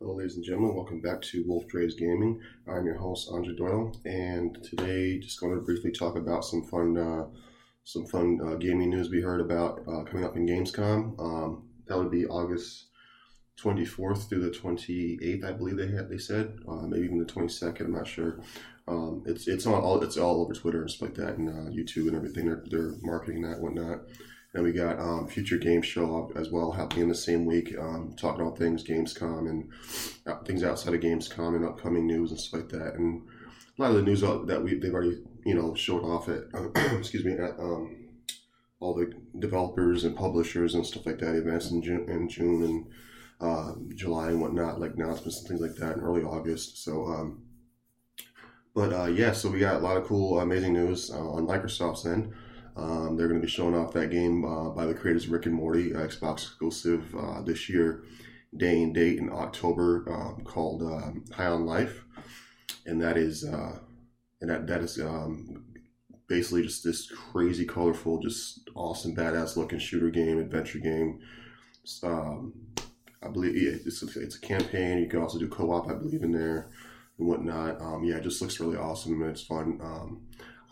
Hello, ladies and gentlemen. Welcome back to Wolf Dre's Gaming. I'm your host, Andre Doyle, and today just going to briefly talk about some fun, uh, some fun uh, gaming news we heard about uh, coming up in Gamescom. Um, that would be August 24th through the 28th, I believe they had. They said uh, maybe even the 22nd. I'm not sure. Um, it's it's on all it's all over Twitter and stuff like that, and uh, YouTube and everything. They're, they're marketing that whatnot. And we got um, Future Game Show as well happening in the same week, um, talking about things Gamescom and uh, things outside of Gamescom and upcoming news and stuff like that. And a lot of the news that we they've already you know showed off at excuse me at um, all the developers and publishers and stuff like that events in June, in June and uh, July and whatnot, like announcements and things like that in early August. So. Um, but uh, yeah, so we got a lot of cool, amazing news uh, on Microsoft's end. Um, they're going to be showing off that game uh, by the creators Rick and Morty, uh, Xbox exclusive uh, this year, day and date in October, um, called um, High on Life, and that is uh, and that that is um, basically just this crazy, colorful, just awesome, badass looking shooter game, adventure game. Um, I believe it's a, it's a campaign. You can also do co-op, I believe, in there and whatnot. Um, yeah, it just looks really awesome and it's fun.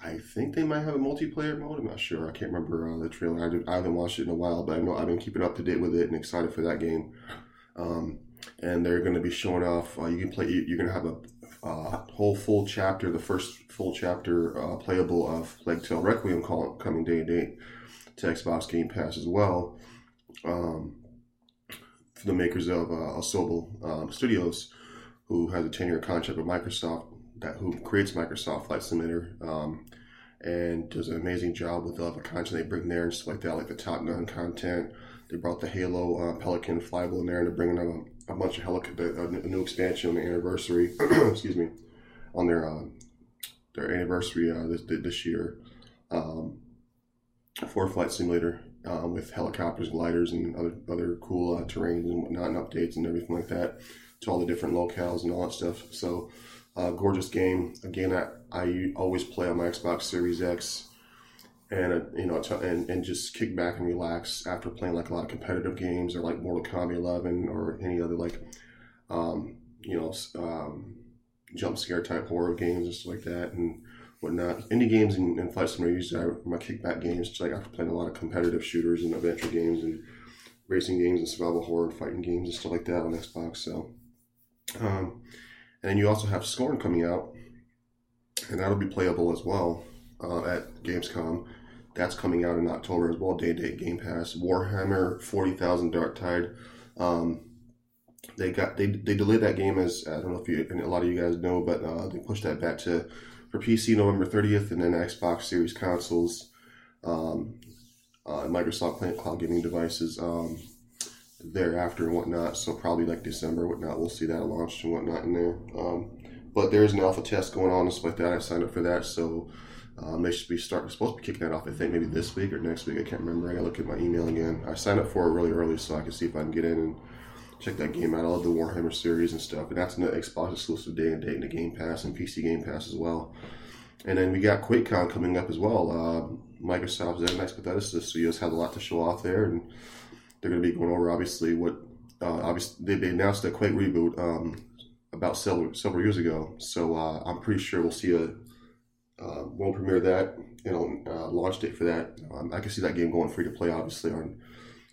I think they might have a multiplayer mode. I'm not sure. I can't remember uh, the trailer. I, did, I, haven't watched it in a while, but I know I've been keeping up to date with it and excited for that game. Um, and they're going to be showing off. Uh, you can play. You're going to have a uh, whole full chapter, the first full chapter uh, playable of Plague Tale Requiem coming day and date to Xbox Game Pass as well. Um, for the makers of uh, um, Studios, who has a 10 year contract with Microsoft, that who creates Microsoft Flight Simulator, um, and does an amazing job with all the content they bring there and stuff like that, like the Top Gun content. They brought the Halo uh, Pelican flyable in there, and they're bringing a, a bunch of helicopter, a new expansion on the anniversary. excuse me, on their uh, their anniversary uh, this this year um, for Flight Simulator. Um, with helicopters, gliders, and other other cool uh, terrains and whatnot, and updates and everything like that to all the different locales and all that stuff. So uh, gorgeous game. Again, I, I always play on my Xbox Series X, and uh, you know, and, and just kick back and relax after playing like a lot of competitive games or like Mortal Kombat 11 or any other like, um, you know, um, jump scare type horror games and stuff like that and whatnot. Indie games and, and Flight Simulator usually are my kickback games. Just like after playing a lot of competitive shooters and adventure games and racing games and survival horror fighting games and stuff like that on Xbox. So. Um, and then you also have Scorn coming out, and that'll be playable as well uh, at Gamescom. That's coming out in October as well. Day Day Game Pass. Warhammer Forty Thousand Darktide. Um, they got they, they delayed that game as I don't know if you a lot of you guys know, but uh, they pushed that back to for PC November 30th, and then Xbox Series consoles, um, uh, Microsoft Cloud gaming devices. Um, thereafter and whatnot. So probably like December, whatnot. We'll see that launched and whatnot in there. Um, but there's an alpha test going on and stuff like that. I signed up for that, so um, they should be starting. Supposed to be kicking that off. I think maybe this week or next week. I can't remember. I gotta look at my email again. I signed up for it really early so I can see if I can get in and check that game out. I love the Warhammer series and stuff, and that's an Xbox exclusive day and date in the Game Pass and PC Game Pass as well. And then we got QuakeCon coming up as well. Uh, Microsoft ZeniMax Patheticus Studios had a lot to show off there, and they're going to be going over obviously what uh, obviously they, they announced a Quake reboot um, about several several years ago. So uh, I'm pretty sure we'll see a uh, world premiere that, you know, uh, launch date for that. Um, I can see that game going free to play, obviously on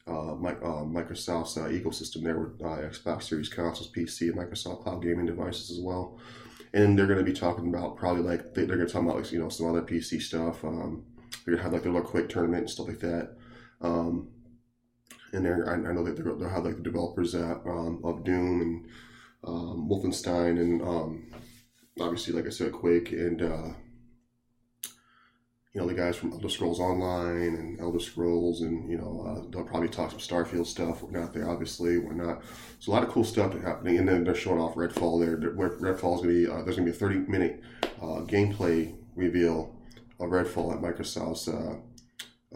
uh, my, uh, Microsoft's ecosystem there with Xbox Series consoles, PC, and Microsoft Cloud gaming devices as well. And they're going to be talking about probably like they, are going to talk about like you know some other PC stuff. Um, they're going to have like their little Quake tournament and stuff like that. Um, and there I, I, know that they'll have like the developers at, um, of Doom and um, Wolfenstein and um, obviously like I said Quake and uh, you know the guys from Elder Scrolls Online and Elder Scrolls and you know uh, they'll probably talk some Starfield stuff. We're not there obviously. We're not. So a lot of cool stuff happening and then they're showing off Redfall there. Redfall is gonna be uh, there's gonna be a 30 minute uh, gameplay reveal of Redfall at Microsoft's uh,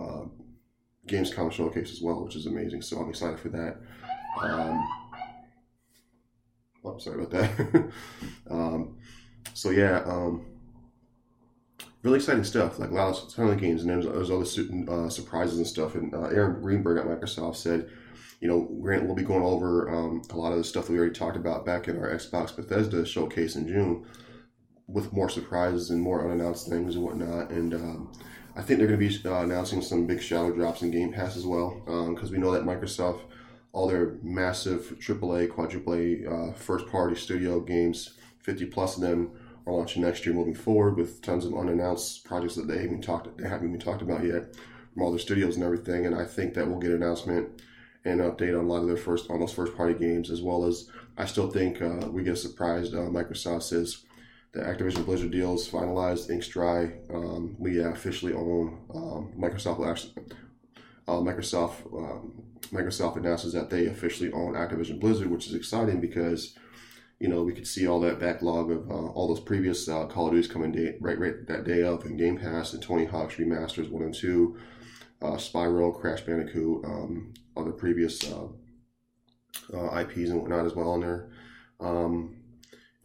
uh, Gamescom showcase as well, which is amazing. So I'm excited for that. Um, oh, sorry about that. um, so yeah, um, really exciting stuff. Like a lot of ton of games, and there's, there's other uh, surprises and stuff. And uh, Aaron Greenberg at Microsoft said, you know, Grant will be going over um, a lot of the stuff that we already talked about back in our Xbox Bethesda showcase in June, with more surprises and more unannounced things and whatnot. And um, I think they're going to be uh, announcing some big shadow drops in Game Pass as well, because um, we know that Microsoft, all their massive AAA, quadruple A, uh, first party studio games, 50 plus of them are launching next year moving forward with tons of unannounced projects that they haven't talked they haven't even talked about yet from all their studios and everything. And I think that we'll get an announcement and update on a lot of their first those first party games as well as I still think uh, we get surprised. Uh, Microsoft says the Activision Blizzard deal is finalized, ink's dry. Um, we officially own um, Microsoft. Uh, Microsoft um, Microsoft announces that they officially own Activision Blizzard, which is exciting because you know, we could see all that backlog of uh, all those previous uh, Call of Duties coming day, right, right that day of, and Game Pass and Tony Hawk's remasters one and two, uh, Spyro, Crash Bandicoot, um, other previous uh, uh, IPs and whatnot as well in there. Um,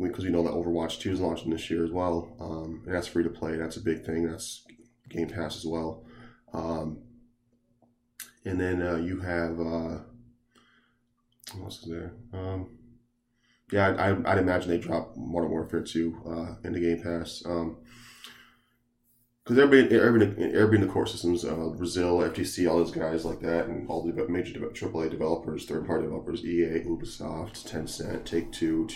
because we know that Overwatch 2 is launching this year as well, um, and that's free to play. That's a big thing. That's Game Pass as well. Um, and then uh, you have what else is there? Um, yeah, I, I, would imagine they drop Modern Warfare 2 uh, in the Game Pass. Because everybody, everybody, everybody in the core systems, uh, Brazil, FTC, all those guys like that, and all the major AAA developers, third-party developers, EA, Ubisoft, Tencent, Take Two,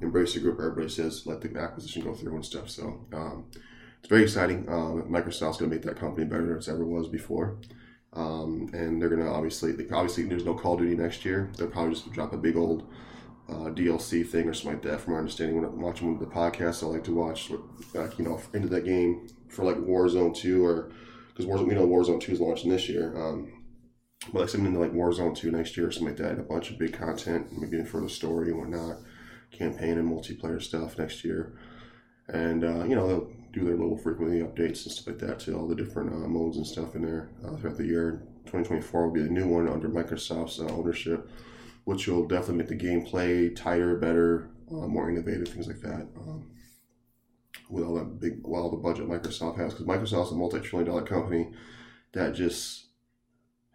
2K, Embracer Group, everybody says let the acquisition go through and stuff. So um, it's very exciting. Um, Microsoft's going to make that company better than it's ever was before. Um, and they're going to obviously, obviously, there's no Call of Duty next year. They'll probably just drop a big old uh, DLC thing or something like that. From my understanding, when I'm watching the podcast, I like to watch, like, you know, into that game for like Warzone Two or because Warzone, we know Warzone Two is launching this year. Um, but like something like Warzone Two next year or something like that. A bunch of big content, maybe for the story and whatnot, campaign and multiplayer stuff next year. And uh, you know they'll do their little frequently updates and stuff like that to all the different uh, modes and stuff in there uh, throughout the year. 2024 will be the new one under Microsoft's uh, ownership which will definitely make the gameplay tighter, better, uh, more innovative, things like that. Um, with all that big, well, the budget Microsoft has, because Microsoft's a multi-trillion-dollar company that just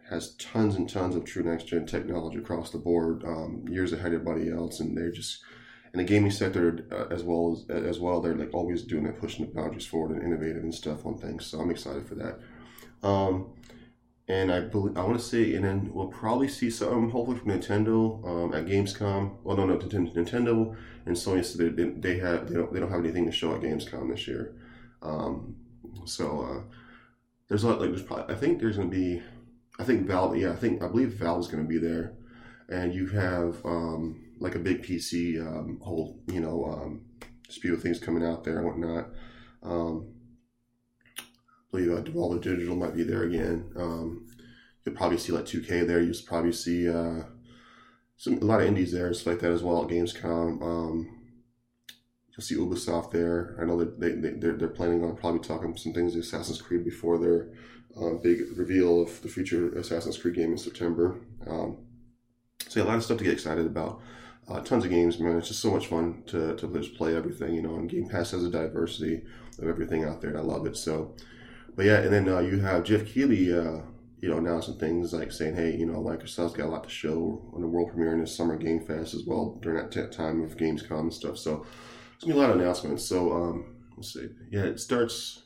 has tons and tons of true next-gen technology across the board, um, years ahead of everybody else, and they're just in the gaming sector uh, as well as as well. They're like always doing it, pushing the boundaries forward and innovative and stuff on things. So I'm excited for that. Um, and I believe I want to say, and then we'll probably see some hopefully from Nintendo um, at Gamescom. Well, no, no, Nintendo and Sony said they, they have they don't they don't have anything to show at Gamescom this year. Um, so uh, there's a lot like there's probably I think there's to be I think Valve yeah I think I believe Valve is going to be there, and you have um, like a big PC um, whole you know um, spew of things coming out there and whatnot. Um, believe uh, Devolver Digital might be there again. Um, you'll probably see like 2K there. You'll probably see uh, some a lot of indies there, stuff like that as well at Gamescom. Um, you'll see Ubisoft there. I know that they, they they're, they're planning on probably talking some things to Assassin's Creed before their uh, big reveal of the future Assassin's Creed game in September. Um, so yeah, a lot of stuff to get excited about. Uh, tons of games, man. It's just so much fun to, to just play everything, you know. And Game Pass has a diversity of everything out there, and I love it. So but yeah, and then uh, you have Geoff Keighley, uh, you know, announcing things like saying, hey, you know, Microsoft's got a lot to show on the world premiere in this summer Game Fest as well during that t- time of Gamescom and stuff. So there's gonna be a lot of announcements. So um, let's see. Yeah, it starts.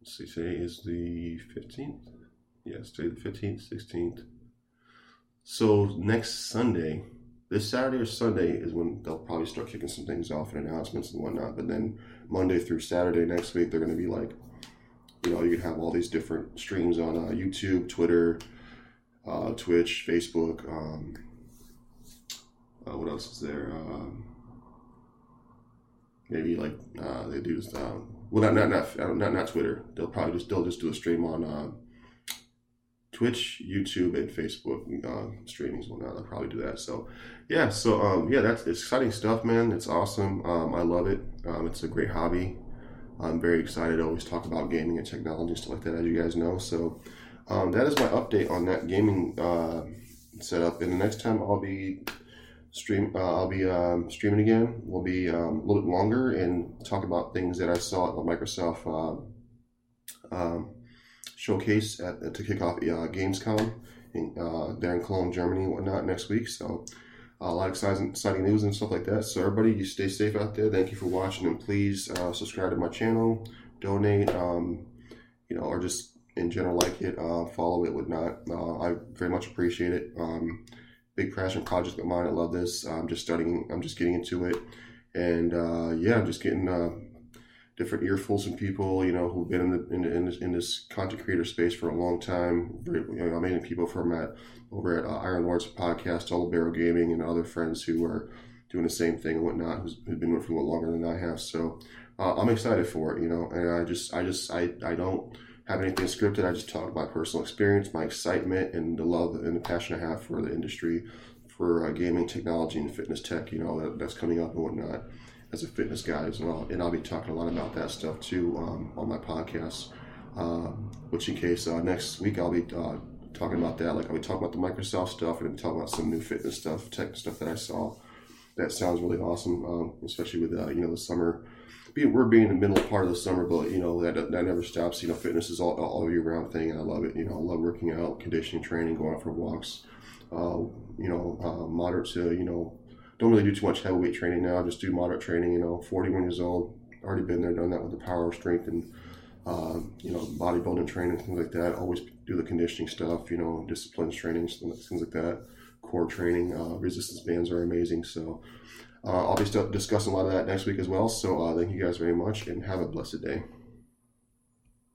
Let's see. Today is the fifteenth. Yes, today the fifteenth, sixteenth. So next Sunday, this Saturday or Sunday is when they'll probably start kicking some things off and announcements and whatnot. But then Monday through Saturday next week, they're going to be like you know, you can have all these different streams on uh, YouTube, Twitter, uh, Twitch, Facebook. Um, uh, what else is there? Um, maybe like uh, they do this. Uh, well, not not not not not Twitter. They'll probably just they'll just do a stream on uh, Twitch, YouTube, and Facebook uh, streamings. Whatnot. They'll probably do that. So, yeah. So, um, yeah, that's exciting stuff, man. It's awesome. Um, I love it. Um, it's a great hobby. I'm very excited to always talk about gaming and technology and stuff like that, as you guys know. So um, that is my update on that gaming uh, setup. And the next time I'll be stream. Uh, I'll be um, streaming again. We'll be um, a little bit longer and talk about things that I saw at Microsoft um, showcase at, to kick off uh, Gamescom in, uh, there in Cologne, Germany, whatnot next week. So a lot of exciting, exciting news and stuff like that. So everybody, you stay safe out there. Thank you for watching, and please uh, subscribe to my channel, donate, um, you know, or just in general like it, uh, follow it, whatnot. Uh, I very much appreciate it. Um, big passion project of mine. I love this. I'm just starting. I'm just getting into it, and uh, yeah, I'm just getting uh, different earfuls from people, you know, who've been in the in, in, this, in this content creator space for a long time. Very, you know, people from at over at uh, Iron Lords podcast, Double Barrel Gaming, and other friends who are doing the same thing and whatnot, who's, who've been it for a little longer than I have. So uh, I'm excited for it, you know, and I just, I just, I, I don't have anything scripted. I just talk about personal experience, my excitement, and the love and the passion I have for the industry, for uh, gaming technology and fitness tech, you know, that, that's coming up and whatnot as a fitness guy as well. And I'll be talking a lot about that stuff too um, on my podcast. Uh, which, in case uh, next week I'll be uh, talking about that. Like I'll be talking about the Microsoft stuff and talking about some new fitness stuff, tech stuff that I saw. That sounds really awesome, um, especially with uh, you know the summer. We're being in the middle part of the summer, but you know that that never stops. You know, fitness is all all year round thing, and I love it. You know, I love working out, conditioning training, going out for walks. Uh, you know, uh, moderate to you know, don't really do too much heavyweight training now. Just do moderate training. You know, 41 years old, already been there, done that with the power, strength, and uh, you know, bodybuilding training, things like that. Always do the conditioning stuff, you know, disciplines training, things like that. Core training, uh, resistance bands are amazing. So uh, I'll be discussing a lot of that next week as well. So uh, thank you guys very much and have a blessed day.